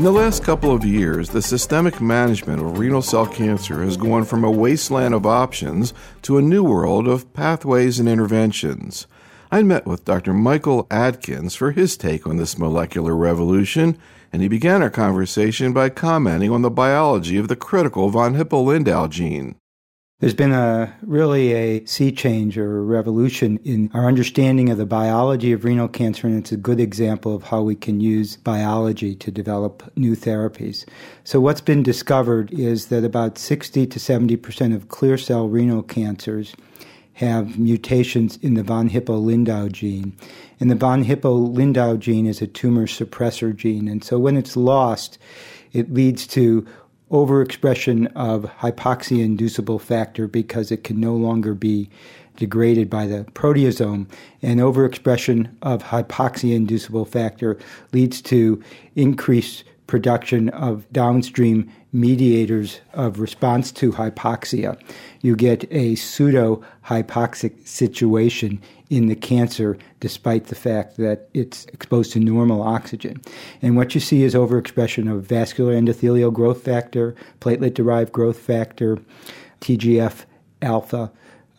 In the last couple of years, the systemic management of renal cell cancer has gone from a wasteland of options to a new world of pathways and interventions. I met with Dr. Michael Atkins for his take on this molecular revolution, and he began our conversation by commenting on the biology of the critical von Hippel-Lindau gene. There's been a really a sea change or a revolution in our understanding of the biology of renal cancer, and it's a good example of how we can use biology to develop new therapies. So, what's been discovered is that about 60 to 70 percent of clear cell renal cancers have mutations in the von Hippel-Lindau gene. And the von Hippel-Lindau gene is a tumor suppressor gene, and so when it's lost, it leads to overexpression of hypoxia inducible factor because it can no longer be degraded by the proteasome, and overexpression of hypoxia inducible factor leads to increased production of downstream mediators of response to hypoxia. You get a pseudo hypoxic situation in the cancer despite the fact that it's exposed to normal oxygen. And what you see is overexpression of vascular endothelial growth factor, platelet derived growth factor, TGF alpha,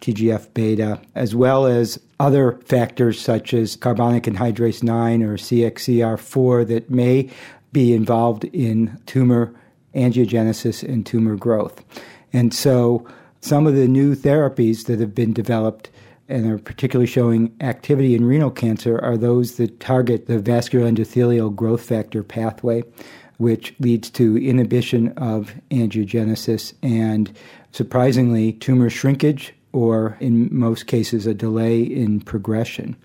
TGF beta, as well as other factors such as carbonic anhydrase 9 or CXCR4 that may be involved in tumor angiogenesis and tumor growth. And so some of the new therapies that have been developed and are particularly showing activity in renal cancer are those that target the vascular endothelial growth factor pathway, which leads to inhibition of angiogenesis and, surprisingly, tumor shrinkage or, in most cases, a delay in progression.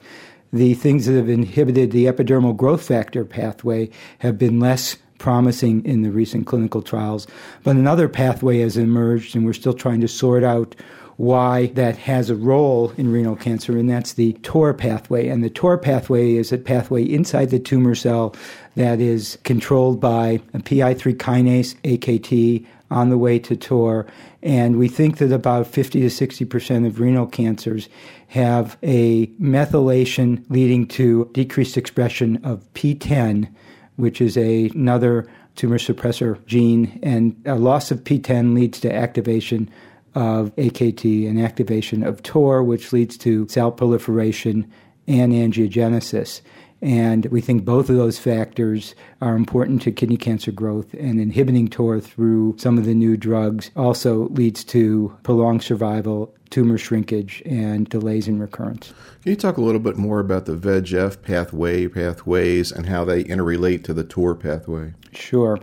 The things that have inhibited the epidermal growth factor pathway have been less promising in the recent clinical trials. But another pathway has emerged, and we're still trying to sort out why that has a role in renal cancer, and that's the TOR pathway. And the TOR pathway is a pathway inside the tumor cell that is controlled by a PI3 kinase, AKT, on the way to TOR. And we think that about 50 to 60% of renal cancers have a methylation leading to decreased expression of PTEN, which is a, another tumor suppressor gene. And a loss of PTEN leads to activation of AKT and activation of TOR, which leads to cell proliferation and angiogenesis. And we think both of those factors are important to kidney cancer growth, and inhibiting TOR through some of the new drugs also leads to prolonged survival, tumor shrinkage, and delays in recurrence. Can you talk a little bit more about the VEGF pathway, pathways, and how they interrelate to the TOR pathway? Sure.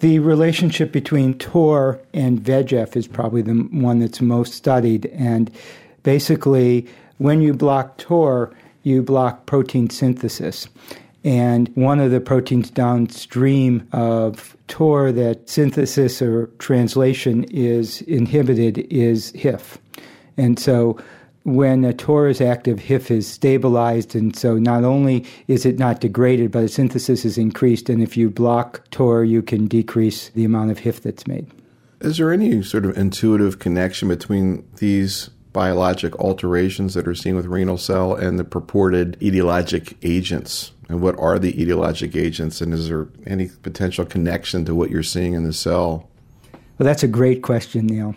The relationship between TOR and VEGF is probably the one that's most studied. And basically, when you block TOR, you block protein synthesis. And one of the proteins downstream of TOR that synthesis or translation is inhibited is HIF. And so when a TOR is active, HIF is stabilized, and so not only is it not degraded, but its synthesis is increased. And if you block TOR, you can decrease the amount of HIF that's made. Is there any sort of intuitive connection between these biologic alterations that are seen with renal cell and the purported etiologic agents? And what are the etiologic agents? And is there any potential connection to what you're seeing in the cell? Well, that's a great question, Neil.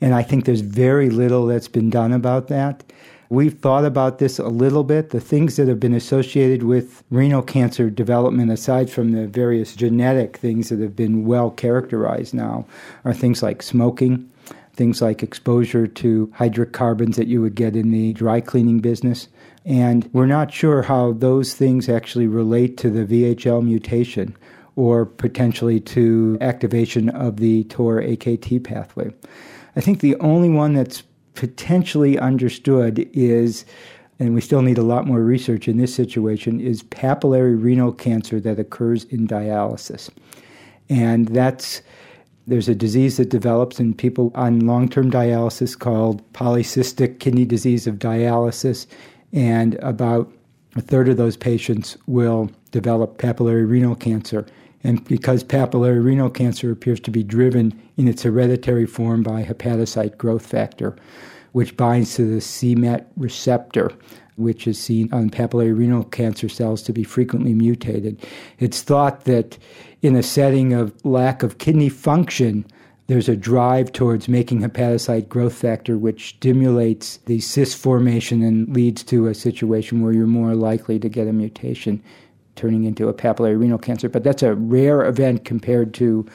And I think there's very little that's been done about that. We've thought about this a little bit. The things that have been associated with renal cancer development, aside from the various genetic things that have been well characterized now, are things like smoking, things like exposure to hydrocarbons that you would get in the dry cleaning business. And we're not sure how those things actually relate to the VHL mutation or potentially to activation of the TOR AKT pathway. I think the only one that's potentially understood is, and we still need a lot more research in this situation, is papillary renal cancer that occurs in dialysis. And that's there's a disease that develops in people on long term dialysis called polycystic kidney disease of dialysis. And about a third of those patients will develop papillary renal cancer. And because papillary renal cancer appears to be driven in its hereditary form by hepatocyte growth factor, which binds to the c-Met receptor which is seen on papillary renal cancer cells to be frequently mutated. It's thought that in a setting of lack of kidney function, there's a drive towards making hepatocyte growth factor, which stimulates the cyst formation and leads to a situation where you're more likely to get a mutation turning into a papillary renal cancer. But that's a rare event compared to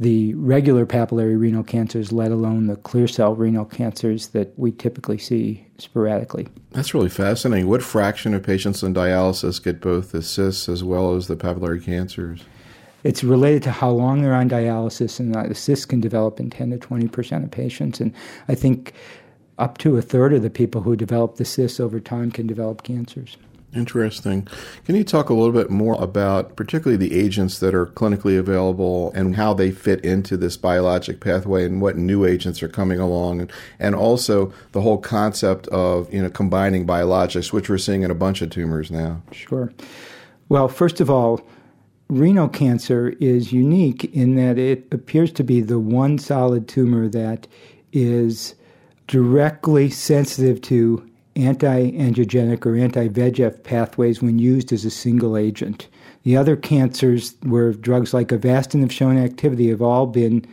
the regular papillary renal cancers, let alone the clear cell renal cancers that we typically see sporadically. That's really fascinating. What fraction of patients on dialysis get both the cysts as well as the papillary cancers? It's related to how long they're on dialysis, and uh, the cysts can develop in 10 to 20 percent of patients. And I think up to a third of the people who develop the cysts over time can develop cancers. Interesting. Can you talk a little bit more about particularly the agents that are clinically available and how they fit into this biologic pathway and what new agents are coming along and, and also the whole concept of, you know, combining biologics, which we're seeing in a bunch of tumors now? Sure. Well, first of all, renal cancer is unique in that it appears to be the one solid tumor that is directly sensitive to anti angiogenic or anti VEGF pathways when used as a single agent. The other cancers where drugs like Avastin have shown activity have all been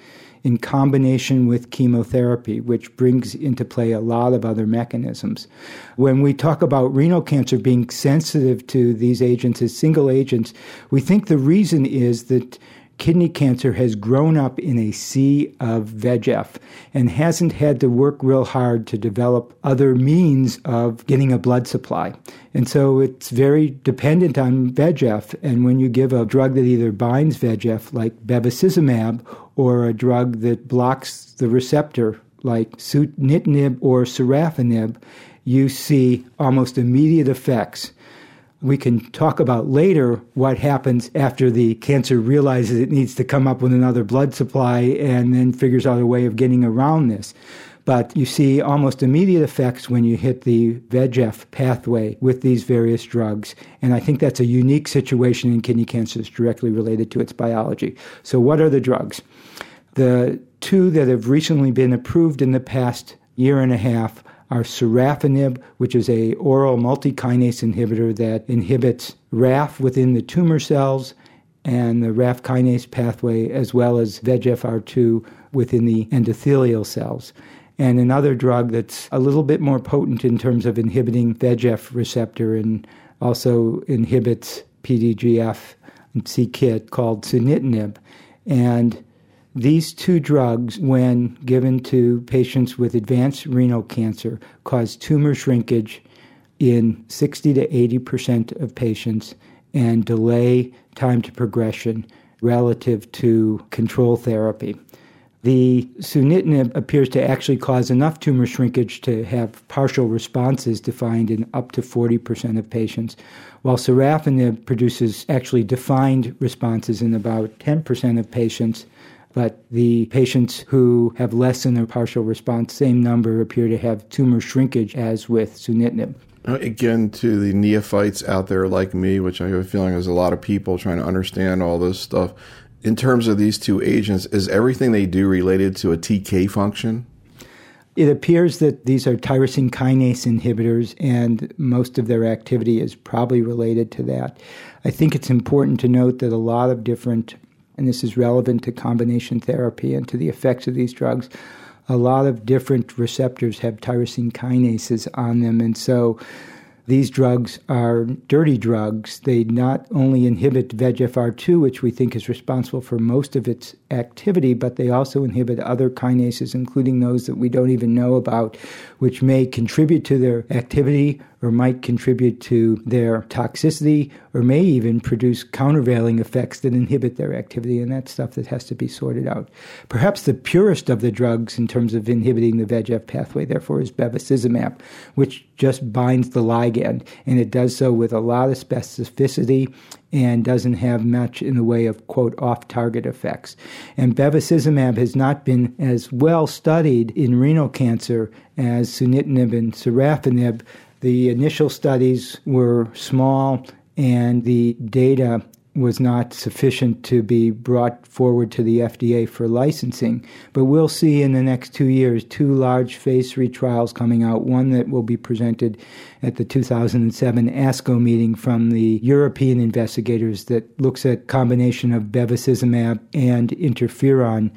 in combination with chemotherapy, which brings into play a lot of other mechanisms. When we talk about renal cancer being sensitive to these agents as single agents, we think the reason is that kidney cancer has grown up in a sea of VEGF and hasn't had to work real hard to develop other means of getting a blood supply. And so it's very dependent on VEGF. And when you give a drug that either binds VEGF, like bevacizumab, or a drug that blocks the receptor, like sunitinib or sorafenib, you see almost immediate effects we can talk about later what happens after the cancer realizes it needs to come up with another blood supply and then figures out a way of getting around this. But you see almost immediate effects when you hit the VEGF pathway with these various drugs. And I think that's a unique situation in kidney cancer that's directly related to its biology. So, what are the drugs? The two that have recently been approved in the past year and a half are sorafenib, which is a oral multikinase inhibitor that inhibits RAF within the tumor cells and the RAF kinase pathway, as well as VEGFR2 within the endothelial cells. And another drug that's a little bit more potent in terms of inhibiting VEGF receptor and also inhibits PDGF and c-KIT called sunitinib. And these two drugs, when given to patients with advanced renal cancer, cause tumor shrinkage in 60 to 80 percent of patients and delay time to progression relative to control therapy. The sunitinib appears to actually cause enough tumor shrinkage to have partial responses defined in up to 40% of patients, while sorafenib produces actually defined responses in about 10% of patients but the patients who have less than their partial response, same number, appear to have tumor shrinkage as with sunitinib. Again, to the neophytes out there like me, which I have a feeling is a lot of people trying to understand all this stuff. In terms of these two agents, is everything they do related to a TK function? It appears that these are tyrosine kinase inhibitors, and most of their activity is probably related to that. I think it's important to note that a lot of different and this is relevant to combination therapy and to the effects of these drugs. A lot of different receptors have tyrosine kinases on them, and so these drugs are dirty drugs. They not only inhibit VEGFR2, which we think is responsible for most of its activity, but they also inhibit other kinases, including those that we don't even know about, which may contribute to their activity or might contribute to their toxicity or may even produce countervailing effects that inhibit their activity, and that's stuff that has to be sorted out. Perhaps the purest of the drugs in terms of inhibiting the VEGF pathway, therefore, is bevacizumab, which just binds the ligand, and it does so with a lot of specificity and doesn't have much in the way of quote off target effects. And bevacizumab has not been as well studied in renal cancer as sunitinib and sorafenib the initial studies were small, and the data was not sufficient to be brought forward to the FDA for licensing. But we'll see in the next two years two large phase three trials coming out. One that will be presented at the 2007 ASCO meeting from the European investigators that looks at combination of bevacizumab and interferon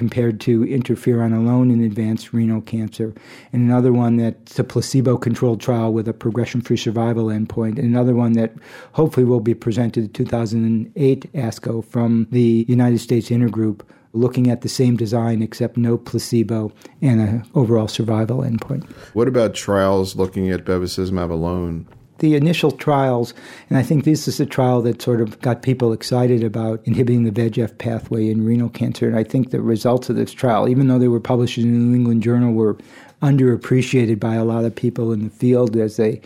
compared to interferon alone in advanced renal cancer, and another one that's a placebo controlled trial with a progression free survival endpoint, and another one that hopefully will be presented at 2008 ASCO from the United States Intergroup looking at the same design except no placebo and an overall survival endpoint. What about trials looking at bevacizumab alone? The initial trials, and I think this is a trial that sort of got people excited about inhibiting the VEGF pathway in renal cancer. And I think the results of this trial, even though they were published in the New England Journal, were underappreciated by a lot of people in the field as they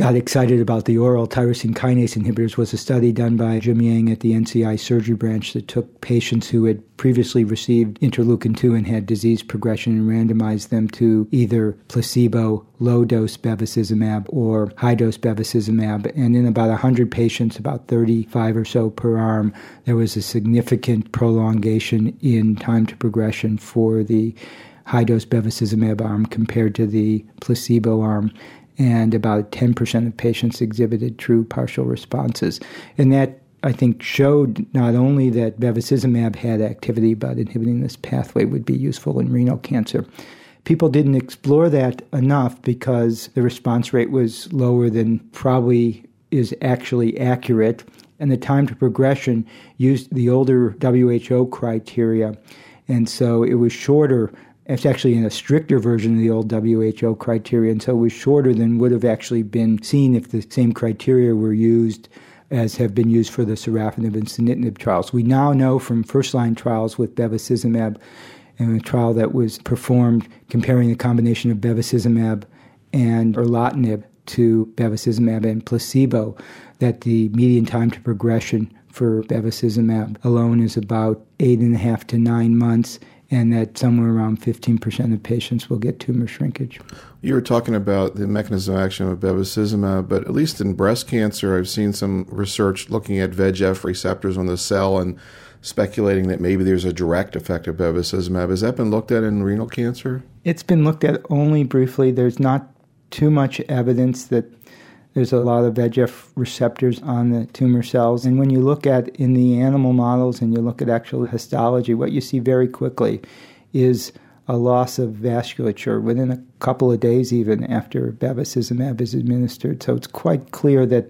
got excited about the oral tyrosine kinase inhibitors was a study done by Jim Yang at the NCI surgery branch that took patients who had previously received interleukin 2 and had disease progression and randomized them to either placebo, low dose bevacizumab, or high dose bevacizumab. And in about 100 patients, about 35 or so per arm, there was a significant prolongation in time to progression for the high dose bevacizumab arm compared to the placebo arm and about 10% of patients exhibited true partial responses. And that, I think, showed not only that bevacizumab had activity, but inhibiting this pathway would be useful in renal cancer. People didn't explore that enough because the response rate was lower than probably is actually accurate, and the time to progression used the older WHO criteria, and so it was shorter it's actually in a stricter version of the old WHO criteria, and so it was shorter than would have actually been seen if the same criteria were used as have been used for the sorafenib and sunitinib trials. We now know from first-line trials with bevacizumab, and a trial that was performed comparing the combination of bevacizumab and erlotinib to bevacizumab and placebo, that the median time to progression for bevacizumab alone is about eight and a half to nine months, and that somewhere around 15% of patients will get tumor shrinkage. You were talking about the mechanism of action of bevacizumab, but at least in breast cancer, I've seen some research looking at VEGF receptors on the cell and speculating that maybe there's a direct effect of bevacizumab. Has that been looked at in renal cancer? It's been looked at only briefly. There's not too much evidence that there's a lot of VEGF receptors on the tumor cells. And when you look at in the animal models and you look at actual histology, what you see very quickly is a loss of vasculature within a couple of days, even after bevacizumab is administered. So it's quite clear that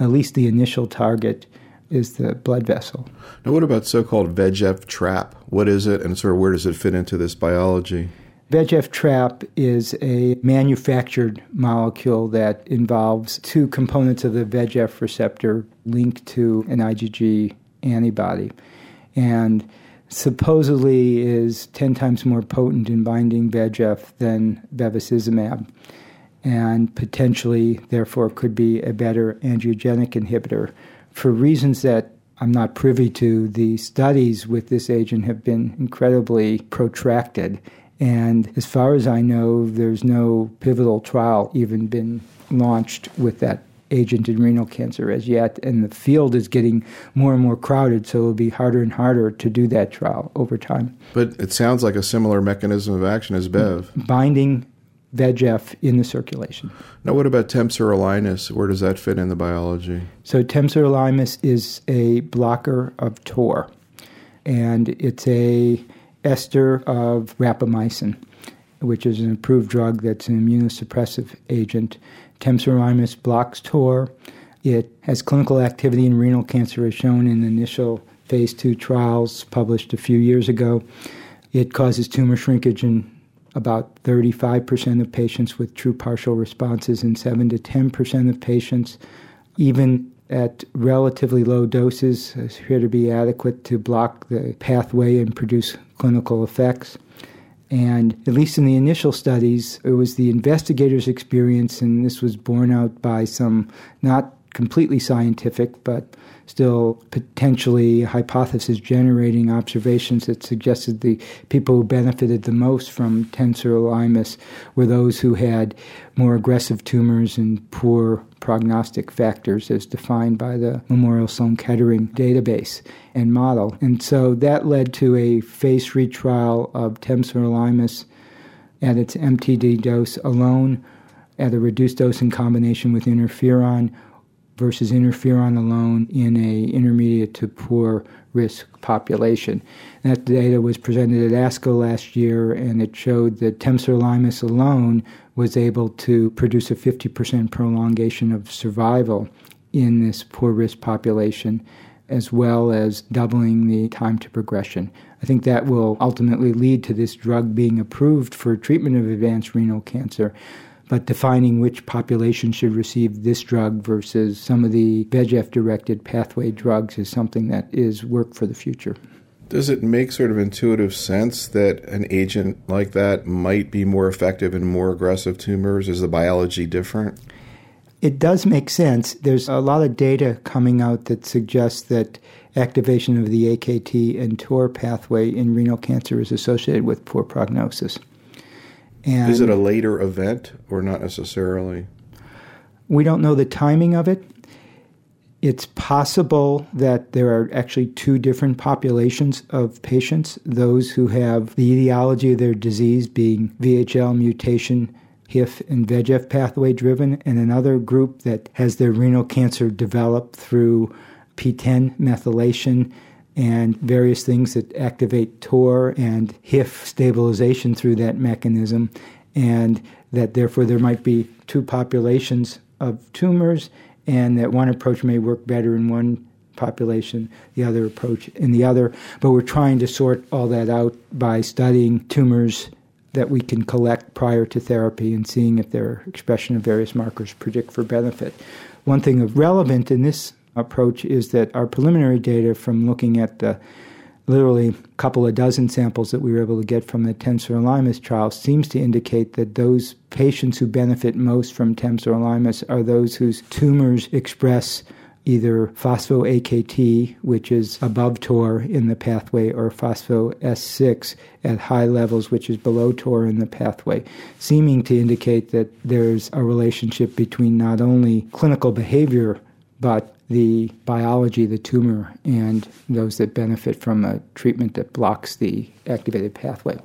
at least the initial target is the blood vessel. Now, what about so called VEGF trap? What is it, and sort of where does it fit into this biology? VEGF trap is a manufactured molecule that involves two components of the VEGF receptor linked to an IgG antibody. And supposedly is 10 times more potent in binding VEGF than bevacizumab, and potentially, therefore, could be a better angiogenic inhibitor. For reasons that I'm not privy to, the studies with this agent have been incredibly protracted and as far as I know, there's no pivotal trial even been launched with that agent in renal cancer as yet. And the field is getting more and more crowded, so it'll be harder and harder to do that trial over time. But it sounds like a similar mechanism of action as BEV. Binding VEGF in the circulation. Now, what about temsirolimus? Where does that fit in the biology? So, temsirolimus is a blocker of TOR, and it's a ester of rapamycin, which is an approved drug that's an immunosuppressive agent. Temsirolimus blocks TOR. It has clinical activity in renal cancer, as shown in initial phase two trials published a few years ago. It causes tumor shrinkage in about 35% of patients with true partial responses and 7 to 10% of patients. Even at relatively low doses appear to be adequate to block the pathway and produce clinical effects. And at least in the initial studies, it was the investigators' experience, and this was borne out by some not completely scientific, but still potentially hypothesis generating observations that suggested the people who benefited the most from temsirolimus were those who had more aggressive tumors and poor prognostic factors as defined by the Memorial Sloan Kettering database and model. And so that led to a phase three trial of temsirolimus at its MTD dose alone, at a reduced dose in combination with interferon versus interferon alone in a intermediate to poor risk population. That data was presented at ASCO last year, and it showed that temsirolimus alone was able to produce a 50% prolongation of survival in this poor risk population, as well as doubling the time to progression. I think that will ultimately lead to this drug being approved for treatment of advanced renal cancer but defining which population should receive this drug versus some of the VEGF directed pathway drugs is something that is work for the future. Does it make sort of intuitive sense that an agent like that might be more effective in more aggressive tumors? Is the biology different? It does make sense. There's a lot of data coming out that suggests that activation of the AKT and TOR pathway in renal cancer is associated with poor prognosis. And Is it a later event or not necessarily? We don't know the timing of it. It's possible that there are actually two different populations of patients those who have the etiology of their disease being VHL mutation, HIF, and VEGF pathway driven, and another group that has their renal cancer developed through PTEN methylation and various things that activate TOR and HIF stabilization through that mechanism, and that therefore there might be two populations of tumors, and that one approach may work better in one population, the other approach in the other. But we're trying to sort all that out by studying tumors that we can collect prior to therapy and seeing if their expression of various markers predict for benefit. One thing of relevant in this approach is that our preliminary data from looking at the literally a couple of dozen samples that we were able to get from the temsirolimus trial seems to indicate that those patients who benefit most from temsirolimus are those whose tumors express either phospho-AKT, which is above TOR in the pathway, or phospho-S6 at high levels, which is below TOR in the pathway, seeming to indicate that there's a relationship between not only clinical behavior but the biology of the tumor and those that benefit from a treatment that blocks the activated pathway.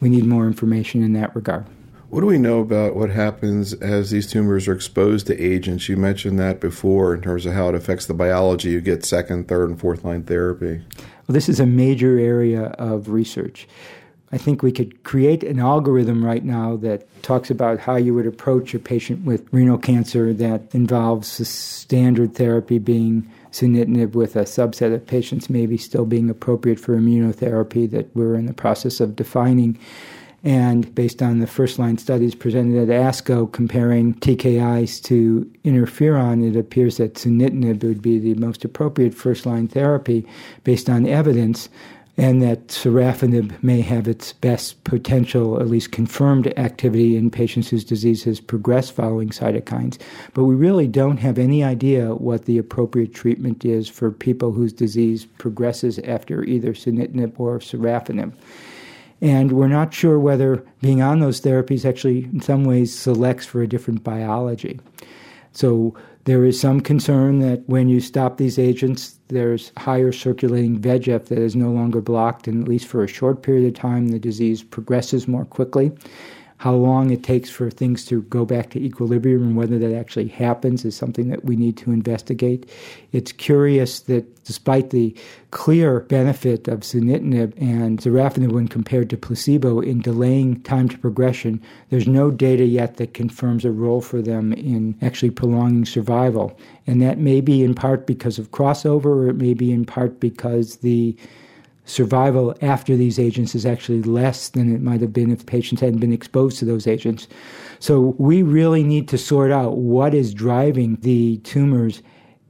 We need more information in that regard. What do we know about what happens as these tumors are exposed to agents? You mentioned that before in terms of how it affects the biology. You get second, third, and fourth line therapy. Well, this is a major area of research. I think we could create an algorithm right now that talks about how you would approach a patient with renal cancer that involves the standard therapy being sunitinib with a subset of patients maybe still being appropriate for immunotherapy that we're in the process of defining. And based on the first line studies presented at ASCO comparing TKIs to interferon, it appears that sunitinib would be the most appropriate first line therapy based on evidence and that sorafenib may have its best potential, at least confirmed activity in patients whose disease has progressed following cytokines. But we really don't have any idea what the appropriate treatment is for people whose disease progresses after either sunitinib or sorafenib. And we're not sure whether being on those therapies actually, in some ways, selects for a different biology. So there is some concern that when you stop these agents, there's higher circulating VEGF that is no longer blocked, and at least for a short period of time, the disease progresses more quickly. How long it takes for things to go back to equilibrium and whether that actually happens is something that we need to investigate. It's curious that despite the clear benefit of sunitinib and sorafenib when compared to placebo in delaying time to progression, there's no data yet that confirms a role for them in actually prolonging survival. And that may be in part because of crossover, or it may be in part because the survival after these agents is actually less than it might have been if patients hadn't been exposed to those agents. So we really need to sort out what is driving the tumors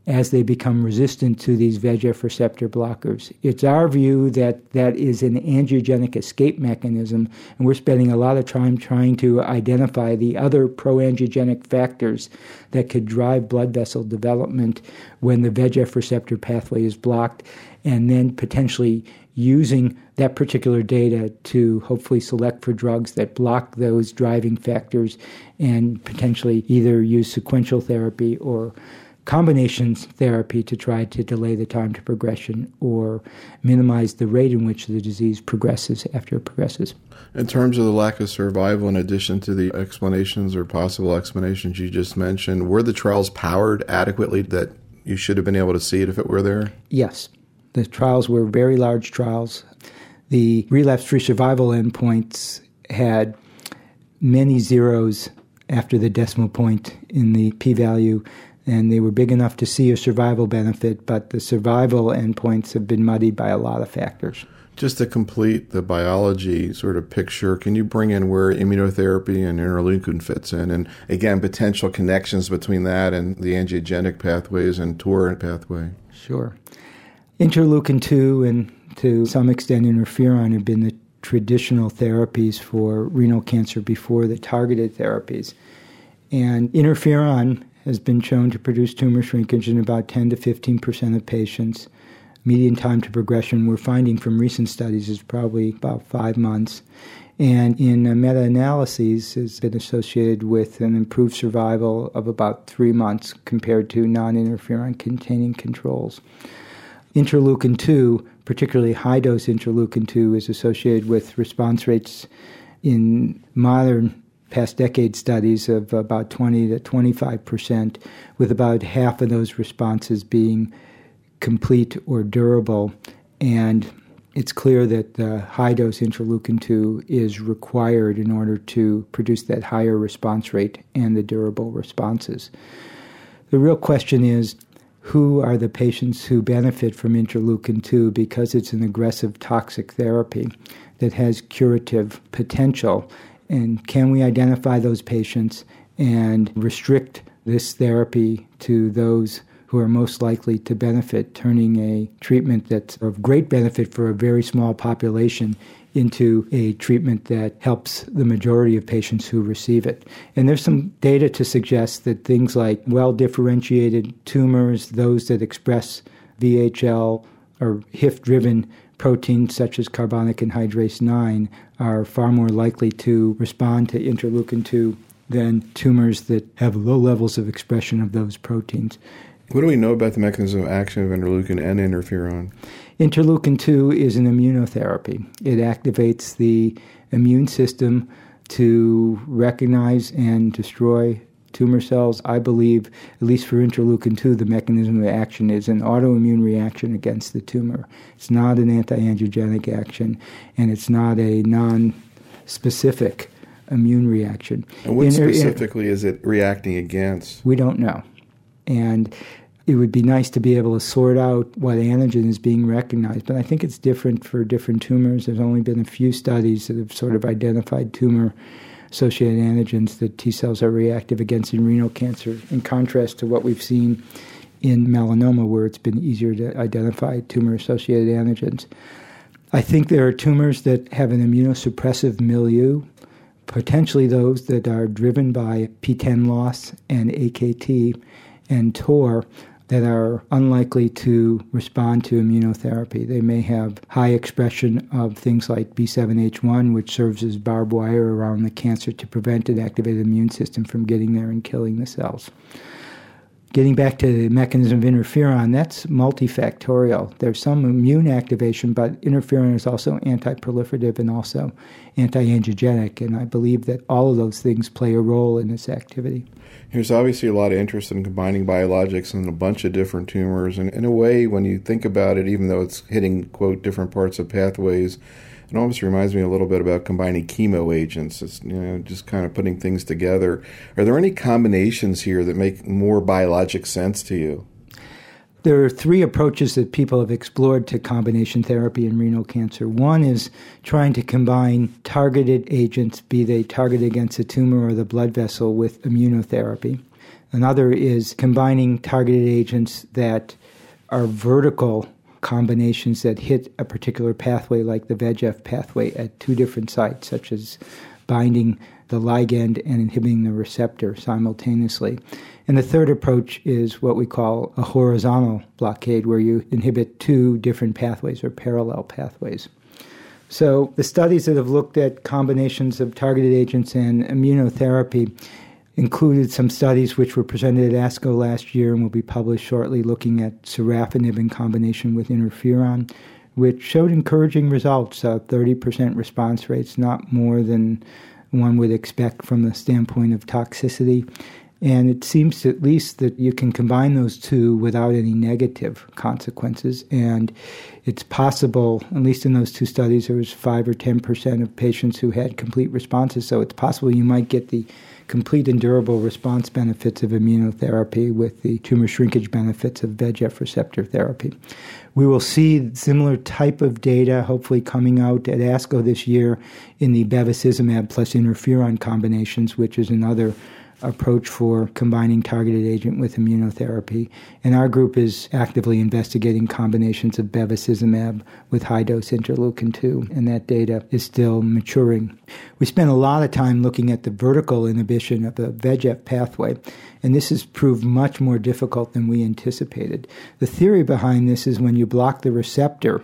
as they become resistant to these VEGF receptor blockers. It's our view that that is an angiogenic escape mechanism, and we're spending a lot of time trying to identify the other proangiogenic factors that could drive blood vessel development when the VEGF receptor pathway is blocked, and then potentially using that particular data to hopefully select for drugs that block those driving factors and potentially either use sequential therapy or combinations therapy to try to delay the time to progression or minimize the rate in which the disease progresses after it progresses. In terms of the lack of survival, in addition to the explanations or possible explanations you just mentioned, were the trials powered adequately that you should have been able to see it if it were there? Yes. The trials were very large trials. The relapse free survival endpoints had many zeros after the decimal point in the p value, and they were big enough to see a survival benefit, but the survival endpoints have been muddied by a lot of factors. Just to complete the biology sort of picture, can you bring in where immunotherapy and interleukin fits in? And again, potential connections between that and the angiogenic pathways and TOR pathway? Sure. Interleukin 2 and to some extent interferon have been the traditional therapies for renal cancer before the targeted therapies. And interferon has been shown to produce tumor shrinkage in about 10 to 15 percent of patients. Median time to progression we're finding from recent studies is probably about five months. And in uh, meta analyses, has been associated with an improved survival of about three months compared to non interferon containing controls. Interleukin 2, particularly high dose interleukin 2, is associated with response rates in modern past decade studies of about 20 to 25 percent, with about half of those responses being complete or durable. And it's clear that the high dose interleukin 2 is required in order to produce that higher response rate and the durable responses. The real question is who are the patients who benefit from interleukin 2 because it's an aggressive toxic therapy that has curative potential. And can we identify those patients and restrict this therapy to those who are most likely to benefit, turning a treatment that's of great benefit for a very small population into a treatment that helps the majority of patients who receive it. And there's some data to suggest that things like well differentiated tumors, those that express VHL or HIF driven proteins such as carbonic anhydrase 9 are far more likely to respond to interleukin 2 than tumors that have low levels of expression of those proteins. What do we know about the mechanism of action of interleukin and interferon? Interleukin 2 is an immunotherapy. It activates the immune system to recognize and destroy tumor cells. I believe, at least for interleukin 2, the mechanism of action is an autoimmune reaction against the tumor. It's not an anti angiogenic action, and it's not a non specific immune reaction. And what inter- specifically is it reacting against? We don't know. And it would be nice to be able to sort out what antigen is being recognized. But I think it's different for different tumors. There's only been a few studies that have sort of identified tumor associated antigens that T cells are reactive against in renal cancer, in contrast to what we've seen in melanoma, where it's been easier to identify tumor associated antigens. I think there are tumors that have an immunosuppressive milieu, potentially those that are driven by PTEN loss and AKT and TOR that are unlikely to respond to immunotherapy. They may have high expression of things like B7H1, which serves as barbed wire around the cancer to prevent an activated immune system from getting there and killing the cells. Getting back to the mechanism of interferon, that's multifactorial. There's some immune activation, but interferon is also anti-proliferative and also anti-angiogenic, and I believe that all of those things play a role in this activity. There's obviously a lot of interest in combining biologics in a bunch of different tumors, and in a way, when you think about it, even though it's hitting quote different parts of pathways, it almost reminds me a little bit about combining chemo agents. It's you know just kind of putting things together. Are there any combinations here that make more biologic sense to you? There are three approaches that people have explored to combination therapy in renal cancer. One is trying to combine targeted agents, be they targeted against the tumor or the blood vessel, with immunotherapy. Another is combining targeted agents that are vertical combinations that hit a particular pathway, like the VEGF pathway, at two different sites, such as binding the ligand and inhibiting the receptor simultaneously. And the third approach is what we call a horizontal blockade, where you inhibit two different pathways or parallel pathways. So, the studies that have looked at combinations of targeted agents and immunotherapy included some studies which were presented at ASCO last year and will be published shortly looking at sorafenib in combination with interferon, which showed encouraging results uh, 30% response rates, not more than one would expect from the standpoint of toxicity. And it seems at least that you can combine those two without any negative consequences. And it's possible, at least in those two studies, there was 5 or 10% of patients who had complete responses. So it's possible you might get the complete and durable response benefits of immunotherapy with the tumor shrinkage benefits of VEGF receptor therapy. We will see similar type of data hopefully coming out at ASCO this year in the bevacizumab plus interferon combinations, which is another approach for combining targeted agent with immunotherapy. And our group is actively investigating combinations of bevacizumab with high dose interleukin 2, and that data is still maturing. We spent a lot of time looking at the vertical inhibition of the VEGF pathway, and this has proved much more difficult than we anticipated. The theory behind this is when you block the receptor,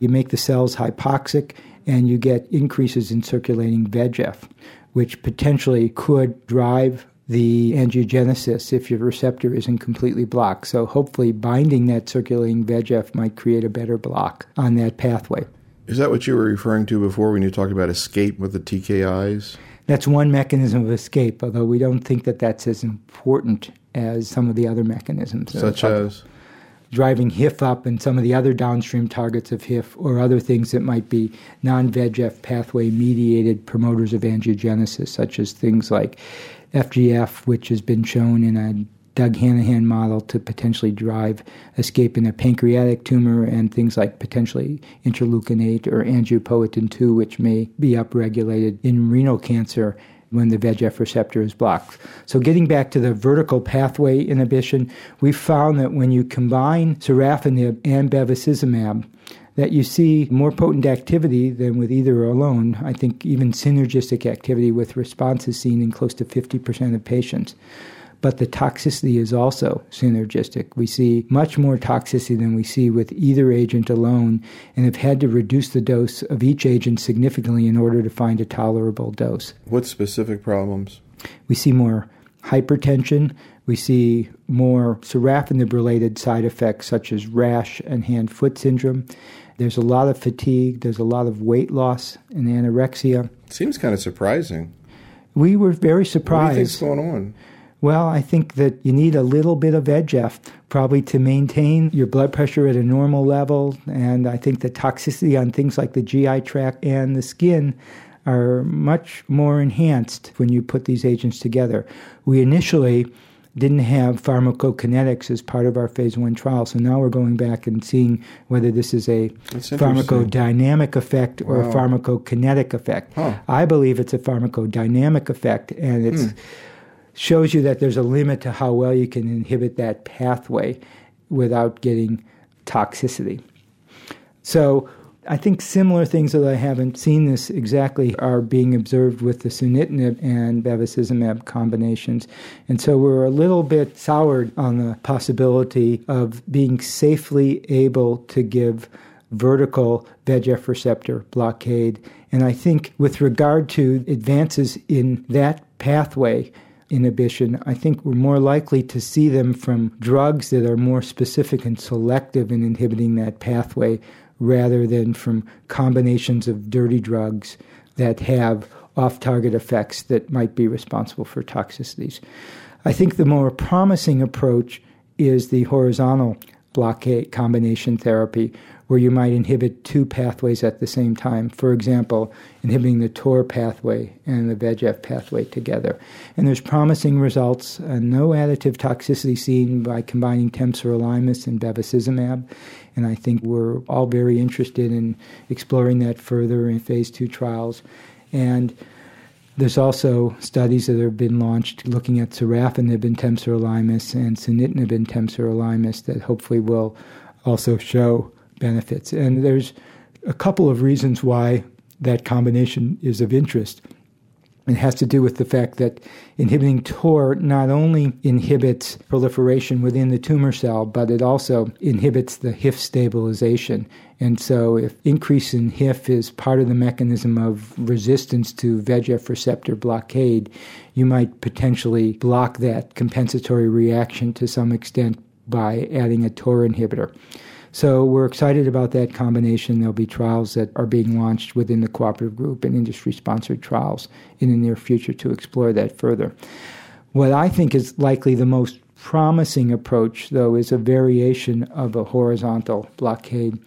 you make the cells hypoxic and you get increases in circulating VEGF, which potentially could drive the angiogenesis if your receptor isn't completely blocked. So hopefully binding that circulating VEGF might create a better block on that pathway. Is that what you were referring to before when you talked about escape with the TKIs? That's one mechanism of escape, although we don't think that that's as important as some of the other mechanisms. Such as? Driving HIF up and some of the other downstream targets of HIF, or other things that might be non VEGF pathway mediated promoters of angiogenesis, such as things like FGF, which has been shown in a Doug Hanahan model to potentially drive escape in a pancreatic tumor and things like potentially interleukin 8 or angiopoietin 2, which may be upregulated in renal cancer when the VEGF receptor is blocked. So, getting back to the vertical pathway inhibition, we found that when you combine sorafenib and bevacizumab, that you see more potent activity than with either alone. I think even synergistic activity with responses seen in close to 50% of patients. But the toxicity is also synergistic. We see much more toxicity than we see with either agent alone and have had to reduce the dose of each agent significantly in order to find a tolerable dose. What specific problems? We see more hypertension. We see more sorafenib related side effects such as rash and hand foot syndrome. There's a lot of fatigue, there's a lot of weight loss and anorexia. Seems kind of surprising. We were very surprised. What do you think's going on? Well, I think that you need a little bit of VEGF probably to maintain your blood pressure at a normal level. And I think the toxicity on things like the GI tract and the skin are much more enhanced when you put these agents together. We initially didn't have pharmacokinetics as part of our phase one trial. So now we're going back and seeing whether this is a pharmacodynamic effect or wow. a pharmacokinetic effect. Huh. I believe it's a pharmacodynamic effect, and it hmm. shows you that there's a limit to how well you can inhibit that pathway without getting toxicity. So I think similar things that I haven't seen this exactly are being observed with the sunitinib and bevacizumab combinations. And so we're a little bit soured on the possibility of being safely able to give vertical VEGF receptor blockade. And I think with regard to advances in that pathway, inhibition, I think we're more likely to see them from drugs that are more specific and selective in inhibiting that pathway rather than from combinations of dirty drugs that have off target effects that might be responsible for toxicities. I think the more promising approach is the horizontal blockade combination therapy, where you might inhibit two pathways at the same time. For example, inhibiting the TOR pathway and the VEGF pathway together. And there's promising results, uh, no additive toxicity seen by combining temsirolimus and bevacizumab. And I think we're all very interested in exploring that further in phase two trials. And There's also studies that have been launched looking at sorafenib and temsirolimus and sunitinib and temsirolimus that hopefully will also show benefits. And there's a couple of reasons why that combination is of interest. It has to do with the fact that inhibiting TOR not only inhibits proliferation within the tumor cell, but it also inhibits the HIF stabilization. And so, if increase in HIF is part of the mechanism of resistance to VEGF receptor blockade, you might potentially block that compensatory reaction to some extent by adding a TOR inhibitor. So we're excited about that combination. There'll be trials that are being launched within the cooperative group and industry sponsored trials in the near future to explore that further. What I think is likely the most promising approach, though, is a variation of a horizontal blockade,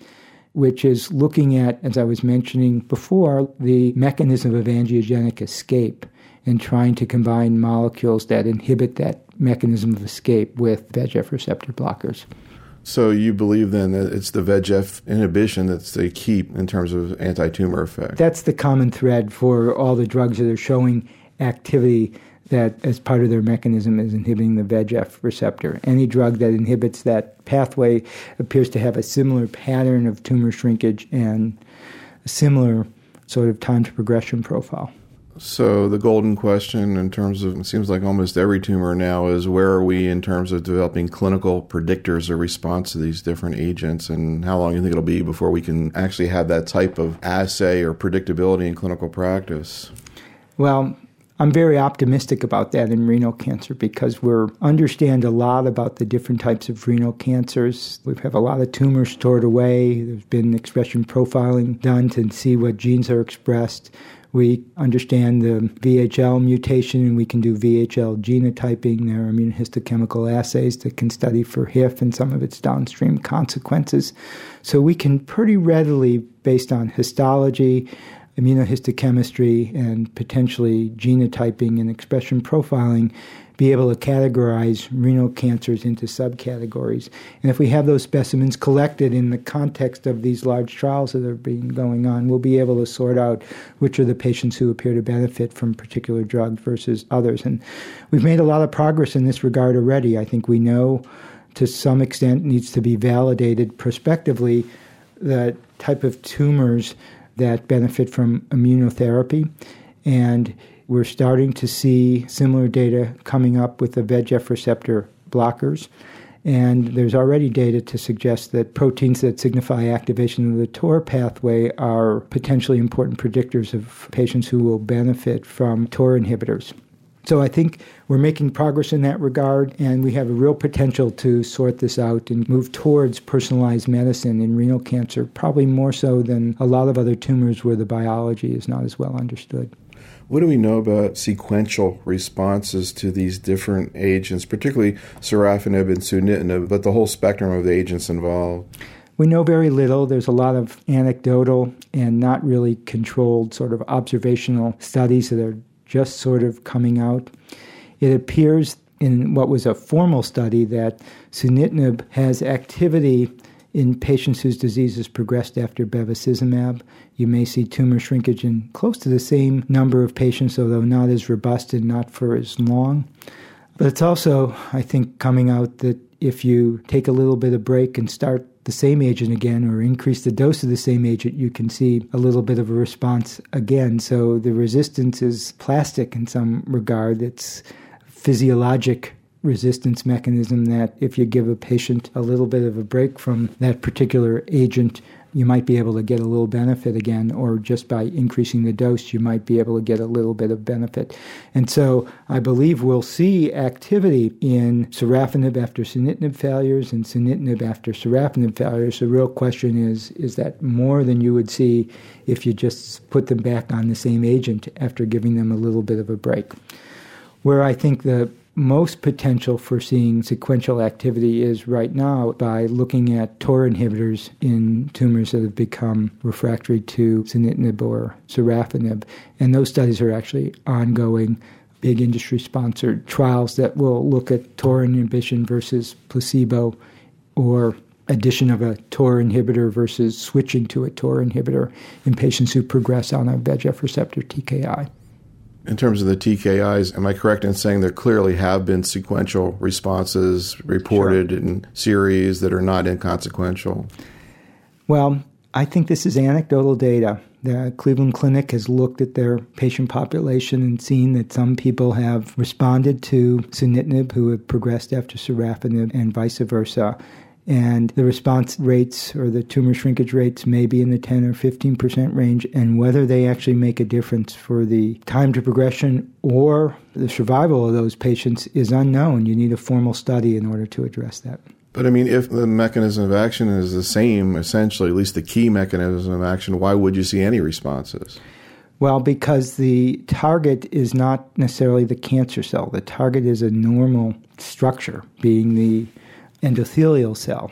which is looking at, as I was mentioning before, the mechanism of angiogenic escape and trying to combine molecules that inhibit that mechanism of escape with VEGF receptor blockers. So you believe then that it's the VEGF inhibition that's the key in terms of anti-tumor effect. That's the common thread for all the drugs that are showing activity that as part of their mechanism is inhibiting the VEGF receptor. Any drug that inhibits that pathway appears to have a similar pattern of tumor shrinkage and a similar sort of time to progression profile. So the golden question in terms of it seems like almost every tumor now is where are we in terms of developing clinical predictors of response to these different agents and how long do you think it'll be before we can actually have that type of assay or predictability in clinical practice? Well, I'm very optimistic about that in renal cancer because we understand a lot about the different types of renal cancers. We have a lot of tumors stored away. There's been expression profiling done to see what genes are expressed. We understand the VHL mutation and we can do VHL genotyping. There are immunohistochemical assays that can study for HIF and some of its downstream consequences. So we can pretty readily, based on histology, immunohistochemistry, and potentially genotyping and expression profiling, be able to categorize renal cancers into subcategories. And if we have those specimens collected in the context of these large trials that are being going on, we'll be able to sort out which are the patients who appear to benefit from particular drugs versus others. And we've made a lot of progress in this regard already. I think we know to some extent needs to be validated prospectively the type of tumors that benefit from immunotherapy and we're starting to see similar data coming up with the VEGF receptor blockers. And there's already data to suggest that proteins that signify activation of the TOR pathway are potentially important predictors of patients who will benefit from TOR inhibitors. So I think we're making progress in that regard, and we have a real potential to sort this out and move towards personalized medicine in renal cancer, probably more so than a lot of other tumors where the biology is not as well understood. What do we know about sequential responses to these different agents, particularly sorafenib and sunitinib, but the whole spectrum of the agents involved? We know very little. There's a lot of anecdotal and not really controlled sort of observational studies that are just sort of coming out. It appears in what was a formal study that sunitinib has activity in patients whose disease has progressed after bevacizumab, you may see tumor shrinkage in close to the same number of patients, although not as robust and not for as long. But it's also, I think, coming out that if you take a little bit of break and start the same agent again or increase the dose of the same agent, you can see a little bit of a response again. So the resistance is plastic in some regard. It's physiologic resistance mechanism that if you give a patient a little bit of a break from that particular agent, you might be able to get a little benefit again, or just by increasing the dose, you might be able to get a little bit of benefit. And so I believe we'll see activity in sorafenib after sunitinib failures and sunitinib after sorafenib failures. The real question is is that more than you would see if you just put them back on the same agent after giving them a little bit of a break? Where I think the most potential for seeing sequential activity is right now by looking at TOR inhibitors in tumors that have become refractory to sunitinib or sorafenib. And those studies are actually ongoing, big industry sponsored trials that will look at TOR inhibition versus placebo or addition of a TOR inhibitor versus switching to a TOR inhibitor in patients who progress on a VEGF receptor TKI. In terms of the TKIs, am I correct in saying there clearly have been sequential responses reported sure. in series that are not inconsequential? Well, I think this is anecdotal data. The Cleveland Clinic has looked at their patient population and seen that some people have responded to sunitinib who have progressed after sorafenib and vice versa and the response rates or the tumor shrinkage rates may be in the 10 or 15% range, and whether they actually make a difference for the time to progression or the survival of those patients is unknown. You need a formal study in order to address that. But I mean, if the mechanism of action is the same, essentially, at least the key mechanism of action, why would you see any responses? Well, because the target is not necessarily the cancer cell. The target is a normal structure, being the endothelial cell.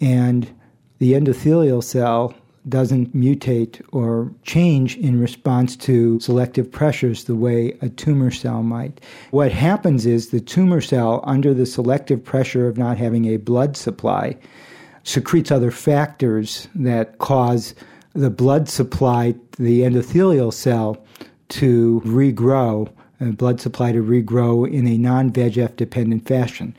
And the endothelial cell doesn't mutate or change in response to selective pressures the way a tumor cell might. What happens is the tumor cell, under the selective pressure of not having a blood supply, secretes other factors that cause the blood supply, the endothelial cell, to regrow, and blood supply to regrow in a non VEGF dependent fashion.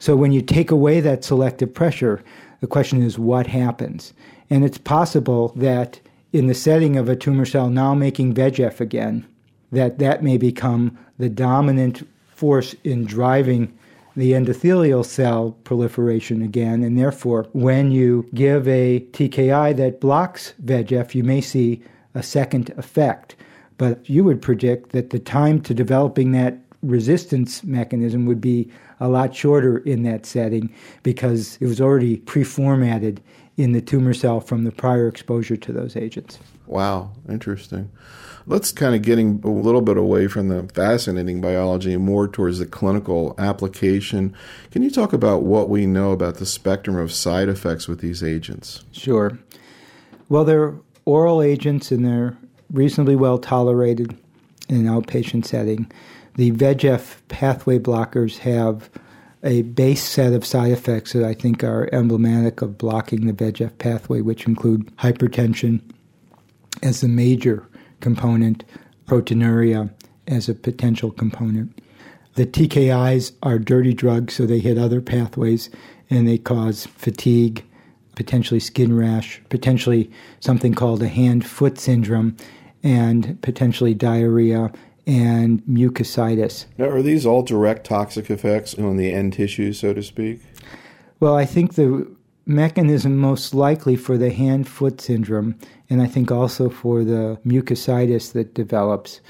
So when you take away that selective pressure, the question is what happens? And it's possible that in the setting of a tumor cell now making VEGF again, that that may become the dominant force in driving the endothelial cell proliferation again. And therefore, when you give a TKI that blocks VEGF, you may see a second effect. But you would predict that the time to developing that resistance mechanism would be a lot shorter in that setting because it was already pre-formatted in the tumor cell from the prior exposure to those agents. Wow, interesting. Let's kind of getting a little bit away from the fascinating biology and more towards the clinical application. Can you talk about what we know about the spectrum of side effects with these agents? Sure. Well, they're oral agents and they're reasonably well tolerated in an outpatient setting the VEGF pathway blockers have a base set of side effects that I think are emblematic of blocking the VEGF pathway, which include hypertension as the major component, proteinuria as a potential component. The TKIs are dirty drugs, so they hit other pathways and they cause fatigue, potentially skin rash, potentially something called a hand foot syndrome, and potentially diarrhea and mucositis. Now, are these all direct toxic effects on the end tissue, so to speak? Well, I think the mechanism most likely for the hand foot syndrome, and I think also for the mucositis that develops,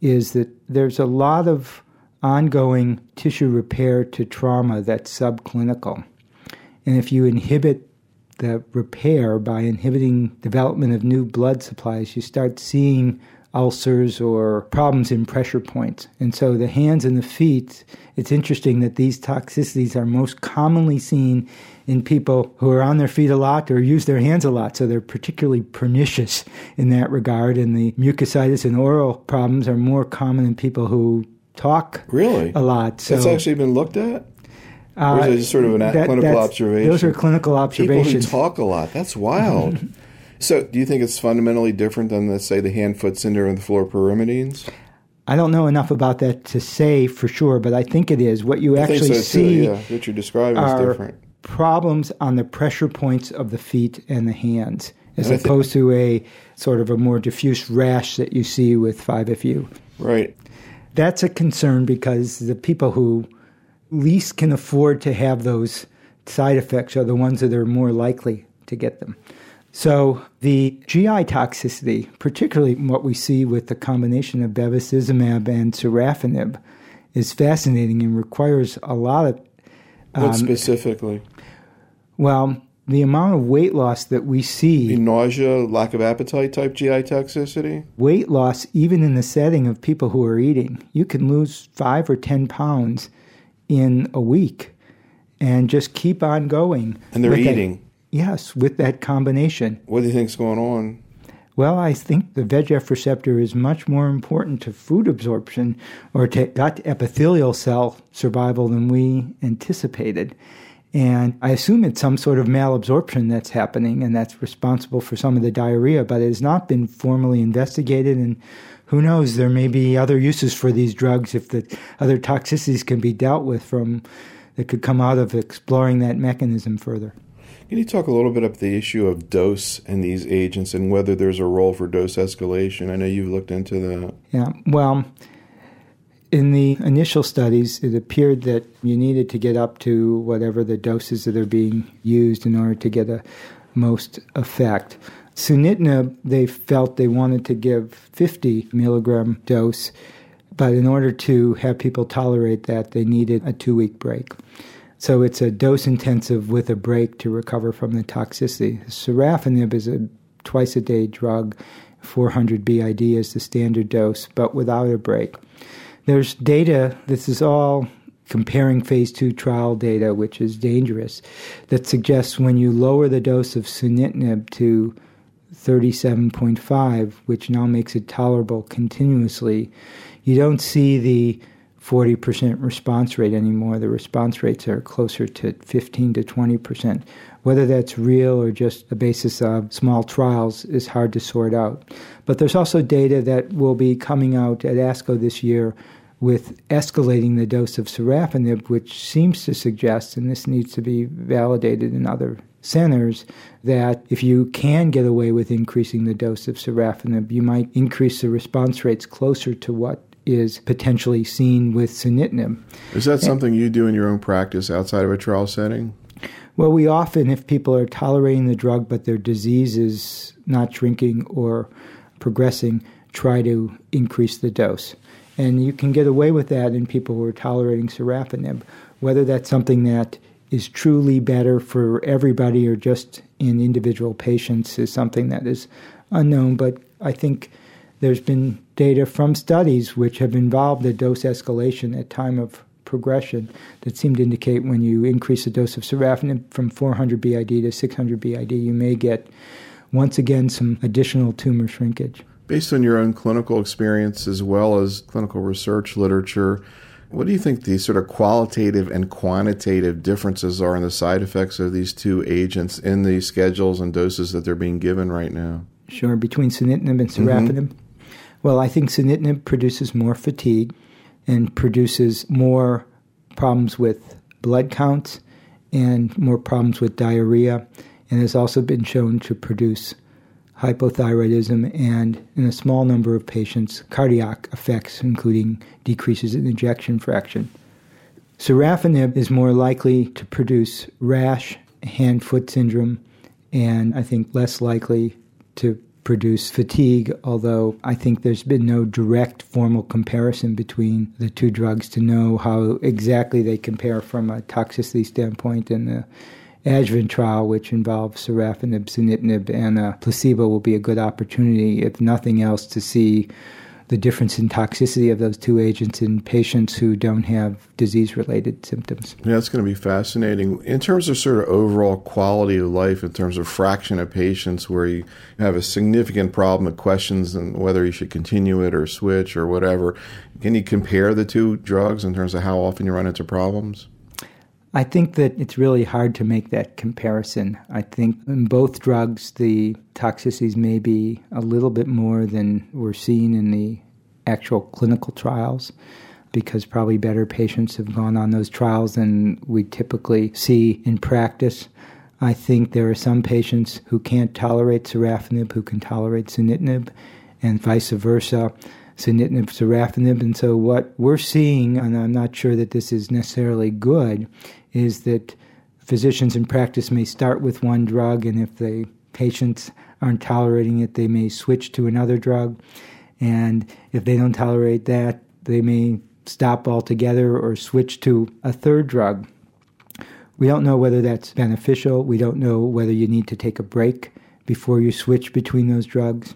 is that there's a lot of ongoing tissue repair to trauma that's subclinical. And if you inhibit the repair by inhibiting development of new blood supplies, you start seeing ulcers or problems in pressure points. And so the hands and the feet, it's interesting that these toxicities are most commonly seen in people who are on their feet a lot or use their hands a lot. So they're particularly pernicious in that regard. And the mucositis and oral problems are more common in people who talk really a lot. So it's actually been looked at. Uh, or is it just sort of an that, clinical observation? Those are clinical observations. People who talk a lot. That's wild. So, do you think it's fundamentally different than, let's say, the hand foot syndrome and the fluoropyrimidines? I don't know enough about that to say for sure, but I think it is. What you I actually so see yeah. what you're describing are is different. problems on the pressure points of the feet and the hands, as opposed to a sort of a more diffuse rash that you see with 5FU. Right. That's a concern because the people who least can afford to have those side effects are the ones that are more likely to get them. So the GI toxicity, particularly what we see with the combination of bevacizumab and sorafenib, is fascinating and requires a lot of. Um, what specifically? Well, the amount of weight loss that we see. The nausea, lack of appetite type GI toxicity? Weight loss, even in the setting of people who are eating. You can lose five or 10 pounds in a week and just keep on going. And they're eating. Yes, with that combination. What do you think's going on? Well, I think the VEGF receptor is much more important to food absorption or to gut epithelial cell survival than we anticipated. And I assume it's some sort of malabsorption that's happening and that's responsible for some of the diarrhea, but it has not been formally investigated. And who knows, there may be other uses for these drugs if the other toxicities can be dealt with from that could come out of exploring that mechanism further. Can you talk a little bit about the issue of dose in these agents and whether there's a role for dose escalation? I know you've looked into that. Yeah, well, in the initial studies, it appeared that you needed to get up to whatever the doses that are being used in order to get a most effect. Sunitinib, they felt they wanted to give 50 milligram dose, but in order to have people tolerate that, they needed a two week break. So it's a dose intensive with a break to recover from the toxicity. Sorafenib is a twice a day drug, 400 BID is the standard dose, but without a break. There's data, this is all comparing phase two trial data, which is dangerous, that suggests when you lower the dose of sunitinib to 37.5, which now makes it tolerable continuously, you don't see the 40% response rate anymore. The response rates are closer to 15 to 20%. Whether that's real or just a basis of small trials is hard to sort out. But there's also data that will be coming out at ASCO this year with escalating the dose of sorafenib, which seems to suggest, and this needs to be validated in other centers, that if you can get away with increasing the dose of sorafenib, you might increase the response rates closer to what is potentially seen with sunitinib. Is that something you do in your own practice outside of a trial setting? Well, we often, if people are tolerating the drug but their disease is not shrinking or progressing, try to increase the dose. And you can get away with that in people who are tolerating sorafenib. Whether that's something that is truly better for everybody or just in individual patients is something that is unknown, but I think there's been data from studies which have involved a dose escalation at time of progression that seem to indicate when you increase the dose of sorafenib from 400 BID to 600 BID, you may get once again some additional tumor shrinkage. Based on your own clinical experience as well as clinical research literature, what do you think the sort of qualitative and quantitative differences are in the side effects of these two agents in the schedules and doses that they're being given right now? Sure, between sunitinib and sorafenib. Mm-hmm. Well, I think sunitinib produces more fatigue and produces more problems with blood counts and more problems with diarrhea, and has also been shown to produce hypothyroidism and, in a small number of patients, cardiac effects, including decreases in ejection fraction. Sorafenib is more likely to produce rash, hand foot syndrome, and I think less likely to produce fatigue, although I think there's been no direct formal comparison between the two drugs to know how exactly they compare from a toxicity standpoint. And the adjuvant trial, which involves sorafenib, sunitinib, and a placebo, will be a good opportunity, if nothing else, to see the difference in toxicity of those two agents in patients who don't have disease related symptoms. Yeah, that's going to be fascinating. In terms of sort of overall quality of life, in terms of fraction of patients where you have a significant problem that questions and whether you should continue it or switch or whatever, can you compare the two drugs in terms of how often you run into problems? I think that it's really hard to make that comparison. I think in both drugs, the toxicities may be a little bit more than we're seeing in the actual clinical trials because probably better patients have gone on those trials than we typically see in practice. I think there are some patients who can't tolerate sorafenib who can tolerate sunitinib, and vice versa sunitinib, sorafenib. And so what we're seeing, and I'm not sure that this is necessarily good, is that physicians in practice may start with one drug, and if the patients aren't tolerating it, they may switch to another drug. And if they don't tolerate that, they may stop altogether or switch to a third drug. We don't know whether that's beneficial. We don't know whether you need to take a break before you switch between those drugs.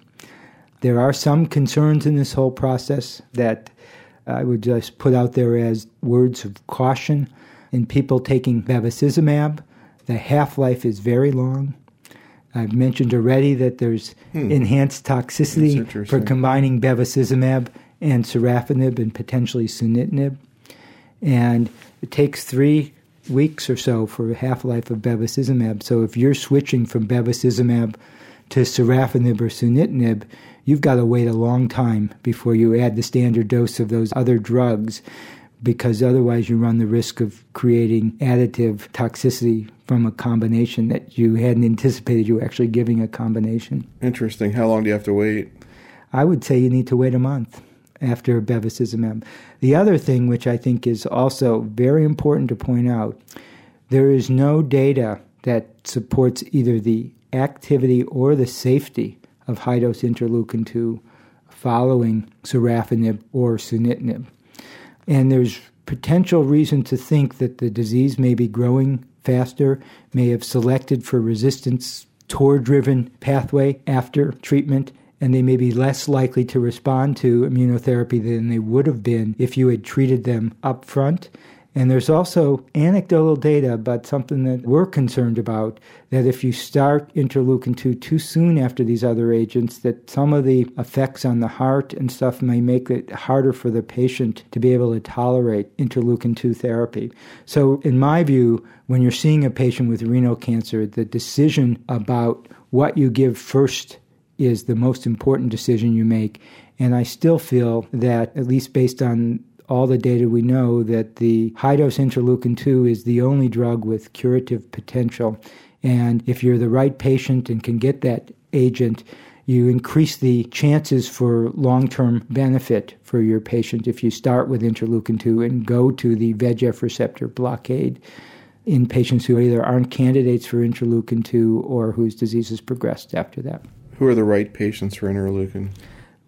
There are some concerns in this whole process that I would just put out there as words of caution. In people taking bevacizumab, the half life is very long. I've mentioned already that there's hmm. enhanced toxicity for combining bevacizumab and sorafenib and potentially sunitinib. And it takes three weeks or so for a half life of bevacizumab. So if you're switching from bevacizumab to sorafenib or sunitinib, you've got to wait a long time before you add the standard dose of those other drugs because otherwise you run the risk of creating additive toxicity from a combination that you hadn't anticipated you were actually giving a combination. Interesting. How long do you have to wait? I would say you need to wait a month after bevacizumab. The other thing, which I think is also very important to point out, there is no data that supports either the activity or the safety of high dose interleukin 2 following sorafenib or sunitinib. And there's potential reason to think that the disease may be growing faster, may have selected for resistance TOR driven pathway after treatment, and they may be less likely to respond to immunotherapy than they would have been if you had treated them up front. And there's also anecdotal data about something that we're concerned about that if you start interleukin 2 too soon after these other agents, that some of the effects on the heart and stuff may make it harder for the patient to be able to tolerate interleukin 2 therapy. So, in my view, when you're seeing a patient with renal cancer, the decision about what you give first is the most important decision you make. And I still feel that, at least based on all the data we know that the high dose interleukin 2 is the only drug with curative potential. And if you're the right patient and can get that agent, you increase the chances for long term benefit for your patient if you start with interleukin 2 and go to the VEGF receptor blockade in patients who either aren't candidates for interleukin 2 or whose disease has progressed after that. Who are the right patients for interleukin?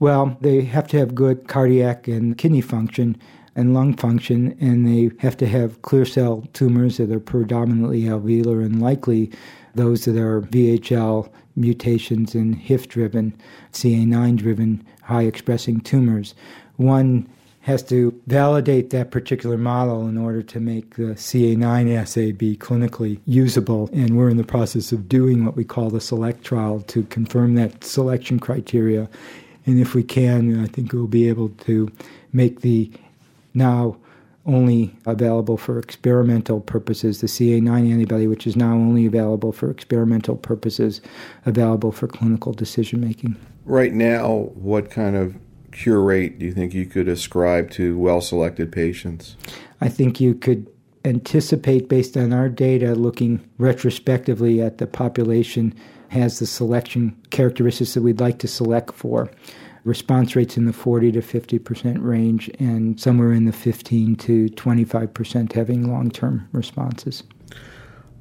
Well, they have to have good cardiac and kidney function and lung function, and they have to have clear cell tumors that are predominantly alveolar and likely those that are VHL mutations and HIF driven, CA9 driven, high expressing tumors. One has to validate that particular model in order to make the CA9 assay be clinically usable. And we're in the process of doing what we call the SELECT trial to confirm that selection criteria and if we can, I think we'll be able to make the now only available for experimental purposes, the CA9 antibody, which is now only available for experimental purposes, available for clinical decision making. Right now, what kind of cure rate do you think you could ascribe to well selected patients? I think you could anticipate, based on our data, looking retrospectively at the population has the selection characteristics that we'd like to select for. Response rates in the 40 to 50% range, and somewhere in the 15 to 25% having long term responses.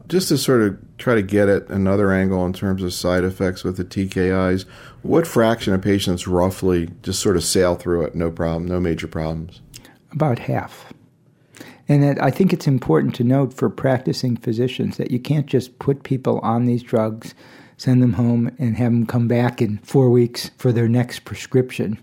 Just to sort of try to get at another angle in terms of side effects with the TKIs, what fraction of patients roughly just sort of sail through it, no problem, no major problems? About half. And I think it's important to note for practicing physicians that you can't just put people on these drugs send them home, and have them come back in four weeks for their next prescription.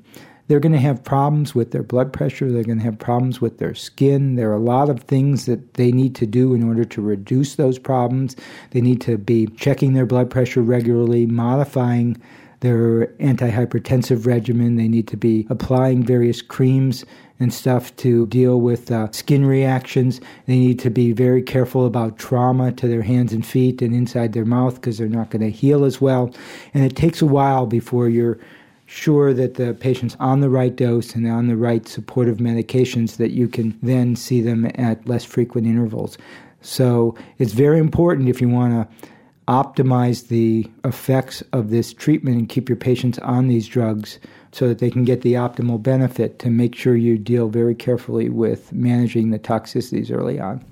They're going to have problems with their blood pressure. They're going to have problems with their skin. There are a lot of things that they need to do in order to reduce those problems. They need to be checking their blood pressure regularly, modifying their antihypertensive regimen. They need to be applying various creams and stuff to deal with uh, skin reactions. They need to be very careful about trauma to their hands and feet and inside their mouth because they're not going to heal as well. And it takes a while before you're sure that the patient's on the right dose and on the right supportive medications that you can then see them at less frequent intervals. So it's very important if you want to optimize the effects of this treatment and keep your patients on these drugs so that they can get the optimal benefit to make sure you deal very carefully with managing the toxicities early on.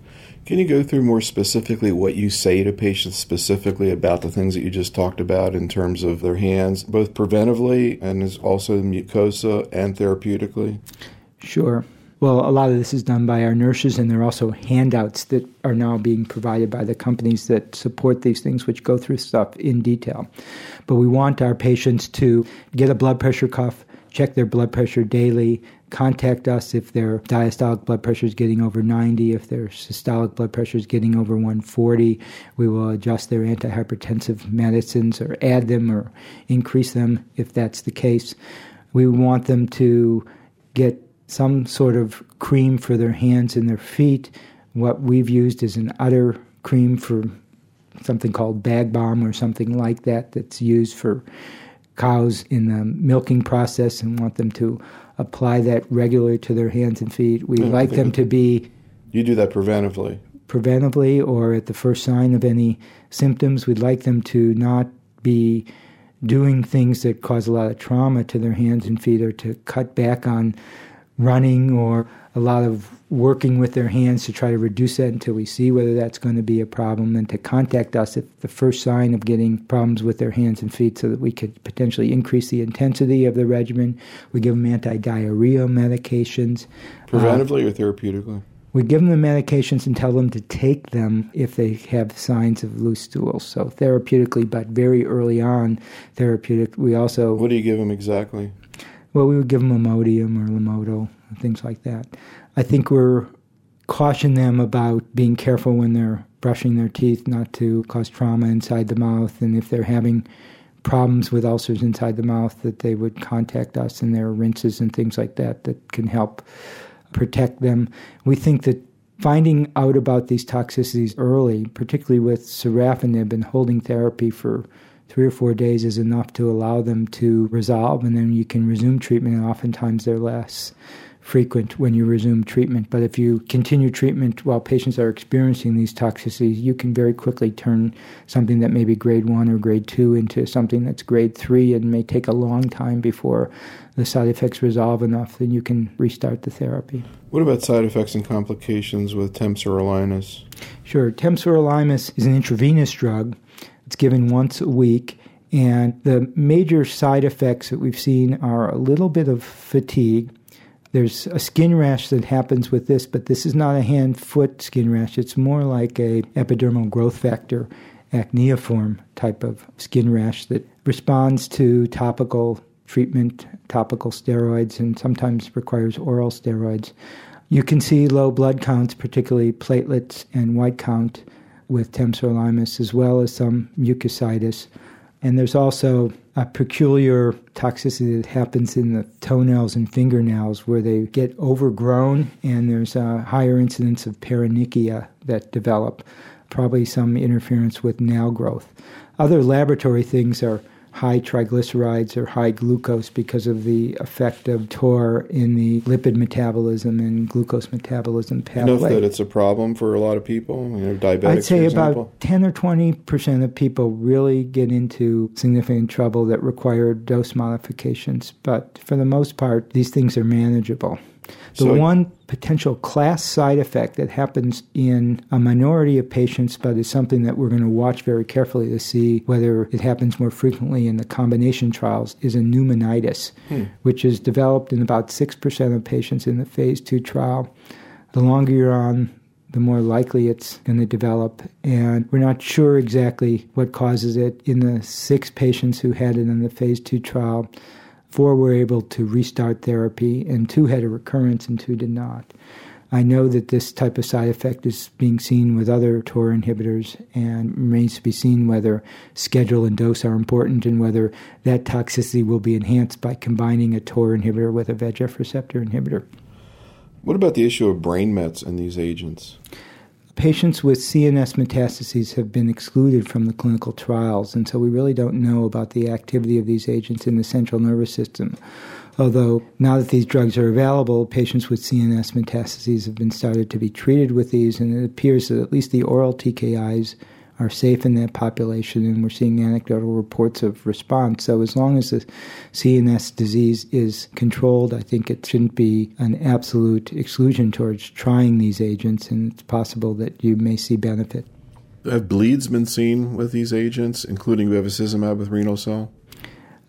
Can you go through more specifically what you say to patients specifically about the things that you just talked about in terms of their hands, both preventively and also mucosa and therapeutically? Sure. Well, a lot of this is done by our nurses, and there are also handouts that are now being provided by the companies that support these things, which go through stuff in detail. But we want our patients to get a blood pressure cuff, check their blood pressure daily, contact us if their diastolic blood pressure is getting over 90, if their systolic blood pressure is getting over 140. We will adjust their antihypertensive medicines or add them or increase them if that's the case. We want them to get some sort of cream for their hands and their feet. What we've used is an udder cream for something called bag balm or something like that that's used for cows in the milking process and want them to apply that regularly to their hands and feet. We mm-hmm. like them to be. You do that preventively. Preventively or at the first sign of any symptoms. We'd like them to not be doing things that cause a lot of trauma to their hands and feet or to cut back on running or a lot of working with their hands to try to reduce that until we see whether that's going to be a problem and to contact us if the first sign of getting problems with their hands and feet so that we could potentially increase the intensity of the regimen. We give them anti-diarrhea medications. Preventively uh, or therapeutically? We give them the medications and tell them to take them if they have signs of loose stools. So therapeutically, but very early on, therapeutic. We also. What do you give them exactly? Well, we would give them Imodium or Lomotil, things like that. I think we're caution them about being careful when they're brushing their teeth not to cause trauma inside the mouth and if they're having problems with ulcers inside the mouth that they would contact us and there are rinses and things like that that can help protect them. We think that finding out about these toxicities early, particularly with sorafenib and holding therapy for three or four days is enough to allow them to resolve and then you can resume treatment and oftentimes they're less frequent when you resume treatment. But if you continue treatment while patients are experiencing these toxicities, you can very quickly turn something that may be grade one or grade two into something that's grade three and may take a long time before the side effects resolve enough that you can restart the therapy. What about side effects and complications with temsirolimus? Sure. Temsirolimus is an intravenous drug. It's given once a week. And the major side effects that we've seen are a little bit of fatigue, there's a skin rash that happens with this, but this is not a hand foot skin rash. It's more like a epidermal growth factor acneiform type of skin rash that responds to topical treatment, topical steroids, and sometimes requires oral steroids. You can see low blood counts, particularly platelets and white count, with temsirolimus, as well as some mucositis. And there's also a peculiar toxicity that happens in the toenails and fingernails where they get overgrown, and there's a higher incidence of paronychia that develop, probably some interference with nail growth. Other laboratory things are high triglycerides or high glucose because of the effect of TOR in the lipid metabolism and glucose metabolism pathway. Enough that it's a problem for a lot of people, you know, diabetics. I'd say about 10 or 20 percent of people really get into significant trouble that require dose modifications. But for the most part, these things are manageable. The so, one potential class side effect that happens in a minority of patients, but is something that we're going to watch very carefully to see whether it happens more frequently in the combination trials, is a pneumonitis, hmm. which is developed in about 6% of patients in the phase two trial. The longer you're on, the more likely it's going to develop. And we're not sure exactly what causes it. In the six patients who had it in the phase two trial, Four were able to restart therapy, and two had a recurrence, and two did not. I know that this type of side effect is being seen with other TOR inhibitors and remains to be seen whether schedule and dose are important and whether that toxicity will be enhanced by combining a TOR inhibitor with a VEGF receptor inhibitor. What about the issue of brain mets and these agents? Patients with CNS metastases have been excluded from the clinical trials, and so we really don't know about the activity of these agents in the central nervous system. Although now that these drugs are available, patients with CNS metastases have been started to be treated with these, and it appears that at least the oral TKIs are safe in that population, and we're seeing anecdotal reports of response. So, as long as the CNS disease is controlled, I think it shouldn't be an absolute exclusion towards trying these agents, and it's possible that you may see benefit. Have bleeds been seen with these agents, including bevacizumab with renal cell?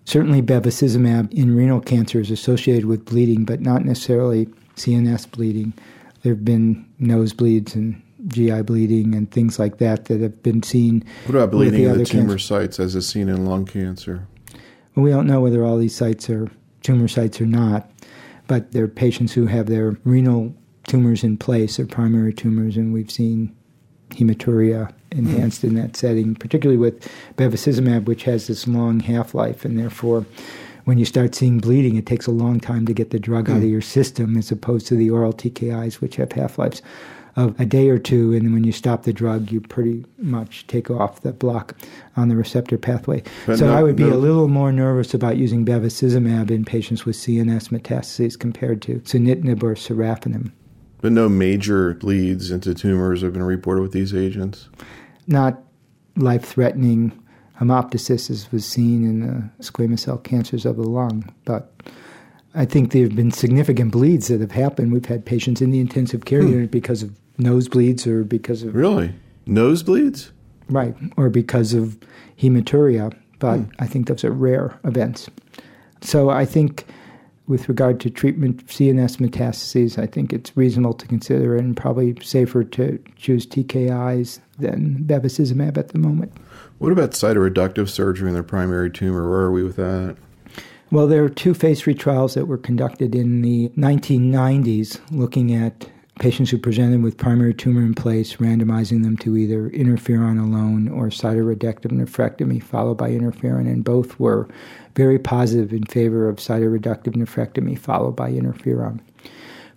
Certainly, bevacizumab in renal cancer is associated with bleeding, but not necessarily CNS bleeding. There have been nosebleeds and GI bleeding and things like that that have been seen. What about bleeding in the tumor cancer. sites as is seen in lung cancer? Well, we don't know whether all these sites are tumor sites or not, but there are patients who have their renal tumors in place, their primary tumors, and we've seen hematuria enhanced mm. in that setting, particularly with bevacizumab, which has this long half life, and therefore when you start seeing bleeding, it takes a long time to get the drug mm. out of hmm. your system as opposed to the oral TKIs, which have half lives of a day or two, and when you stop the drug, you pretty much take off the block on the receptor pathway. But so no, I would be no. a little more nervous about using bevacizumab in patients with CNS metastases compared to sunitinib or sorafenib. But no major bleeds into tumors have been reported with these agents? Not life threatening hemoptysis was seen in the squamous cell cancers of the lung, but I think there have been significant bleeds that have happened. We've had patients in the intensive care hmm. unit because of nosebleeds or because of. Really? Nosebleeds? Right, or because of hematuria, but hmm. I think those are rare events. So I think with regard to treatment of CNS metastases, I think it's reasonable to consider and probably safer to choose TKIs than bevacizumab at the moment. What about cytoreductive surgery in the primary tumor? Where are we with that? Well, there are two phase three trials that were conducted in the 1990s looking at patients who presented with primary tumor in place, randomizing them to either interferon alone or cytoreductive nephrectomy followed by interferon, and both were very positive in favor of cytoreductive nephrectomy followed by interferon.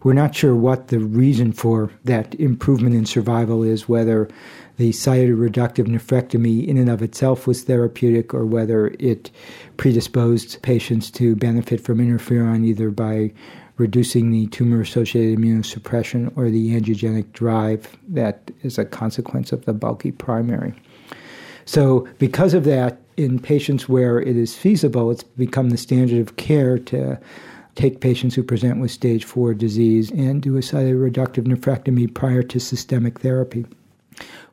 We're not sure what the reason for that improvement in survival is, whether the cytoreductive nephrectomy in and of itself was therapeutic or whether it predisposed patients to benefit from interferon either by reducing the tumor associated immunosuppression or the angiogenic drive that is a consequence of the bulky primary. So, because of that, in patients where it is feasible, it's become the standard of care to take patients who present with stage four disease and do a cytoreductive nephrectomy prior to systemic therapy.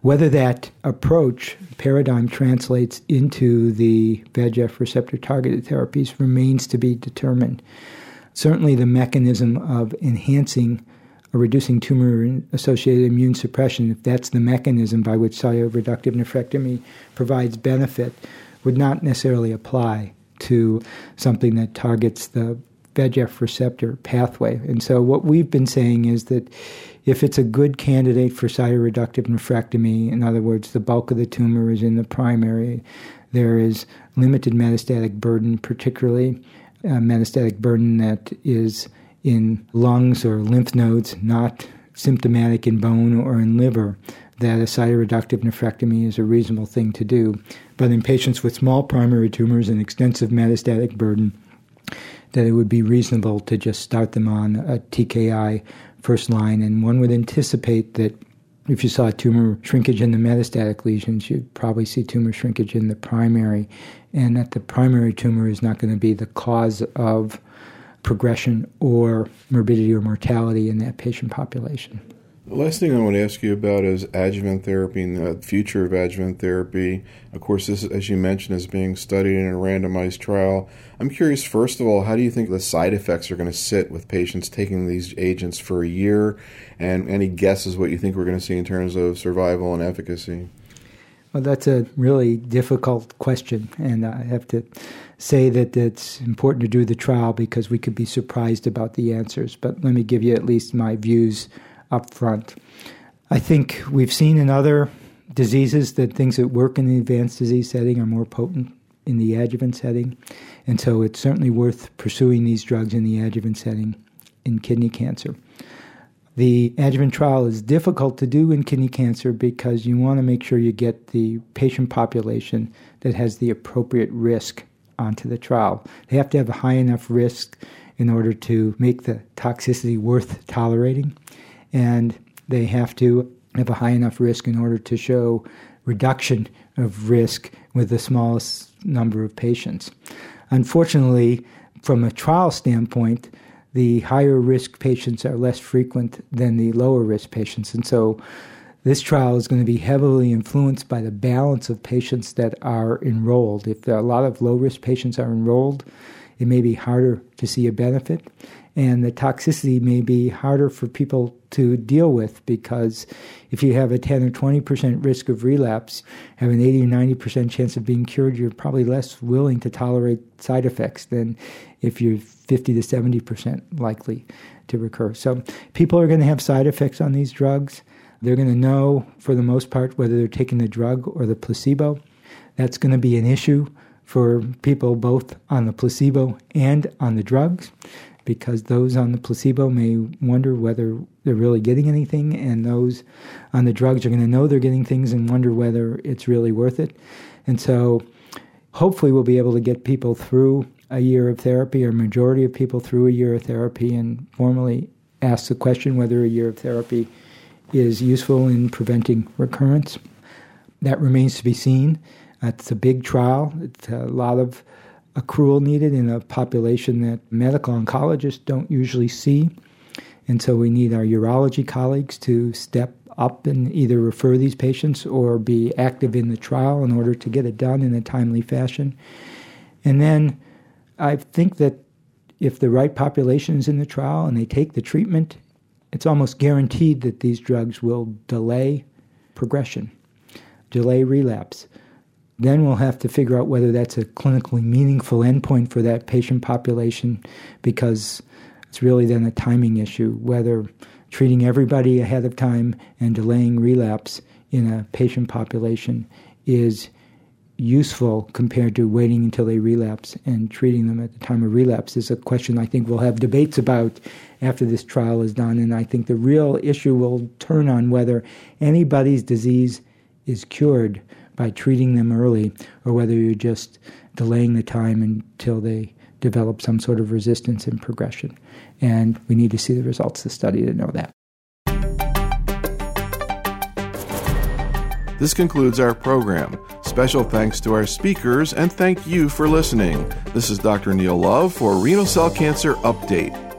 Whether that approach paradigm translates into the VEGF receptor targeted therapies remains to be determined. Certainly, the mechanism of enhancing or reducing tumor associated immune suppression, if that's the mechanism by which cytoreductive nephrectomy provides benefit, would not necessarily apply to something that targets the VEGF receptor pathway. And so, what we've been saying is that if it's a good candidate for cytoreductive nephrectomy, in other words, the bulk of the tumor is in the primary, there is limited metastatic burden, particularly metastatic burden that is in lungs or lymph nodes, not symptomatic in bone or in liver, that a cytoreductive nephrectomy is a reasonable thing to do. But in patients with small primary tumors and extensive metastatic burden, that it would be reasonable to just start them on a TKI first line, and one would anticipate that if you saw tumor shrinkage in the metastatic lesions, you'd probably see tumor shrinkage in the primary, and that the primary tumor is not going to be the cause of progression or morbidity or mortality in that patient population. The last thing I want to ask you about is adjuvant therapy and the future of adjuvant therapy. Of course, this, as you mentioned, is being studied in a randomized trial. I'm curious, first of all, how do you think the side effects are going to sit with patients taking these agents for a year? And any guesses what you think we're going to see in terms of survival and efficacy? Well, that's a really difficult question, and I have to say that it's important to do the trial because we could be surprised about the answers. But let me give you at least my views up front. I think we've seen in other diseases that things that work in the advanced disease setting are more potent in the adjuvant setting. And so it's certainly worth pursuing these drugs in the adjuvant setting in kidney cancer. The adjuvant trial is difficult to do in kidney cancer because you want to make sure you get the patient population that has the appropriate risk onto the trial. They have to have a high enough risk in order to make the toxicity worth tolerating and they have to have a high enough risk in order to show reduction of risk with the smallest number of patients. Unfortunately, from a trial standpoint, the higher risk patients are less frequent than the lower risk patients. And so this trial is going to be heavily influenced by the balance of patients that are enrolled. If a lot of low risk patients are enrolled, it may be harder to see a benefit and the toxicity may be harder for people to deal with because if you have a 10 or 20% risk of relapse, have an 80 or 90% chance of being cured, you're probably less willing to tolerate side effects than if you're 50 to 70% likely to recur. So people are going to have side effects on these drugs. They're going to know, for the most part, whether they're taking the drug or the placebo. That's going to be an issue for people both on the placebo and on the drugs. Because those on the placebo may wonder whether they're really getting anything, and those on the drugs are going to know they're getting things and wonder whether it's really worth it. And so, hopefully, we'll be able to get people through a year of therapy, or majority of people through a year of therapy, and formally ask the question whether a year of therapy is useful in preventing recurrence. That remains to be seen. It's a big trial. It's a lot of accrual needed in a population that medical oncologists don't usually see. And so we need our urology colleagues to step up and either refer these patients or be active in the trial in order to get it done in a timely fashion. And then I think that if the right population is in the trial and they take the treatment, it's almost guaranteed that these drugs will delay progression, delay relapse. Then we'll have to figure out whether that's a clinically meaningful endpoint for that patient population because it's really then a timing issue whether treating everybody ahead of time and delaying relapse in a patient population is useful compared to waiting until they relapse and treating them at the time of relapse is a question I think we'll have debates about after this trial is done. And I think the real issue will turn on whether anybody's disease is cured by treating them early or whether you're just delaying the time until they develop some sort of resistance and progression. And we need to see the results of the study to know that. This concludes our program. Special thanks to our speakers and thank you for listening. This is Dr. Neil Love for Renal Cell Cancer Update.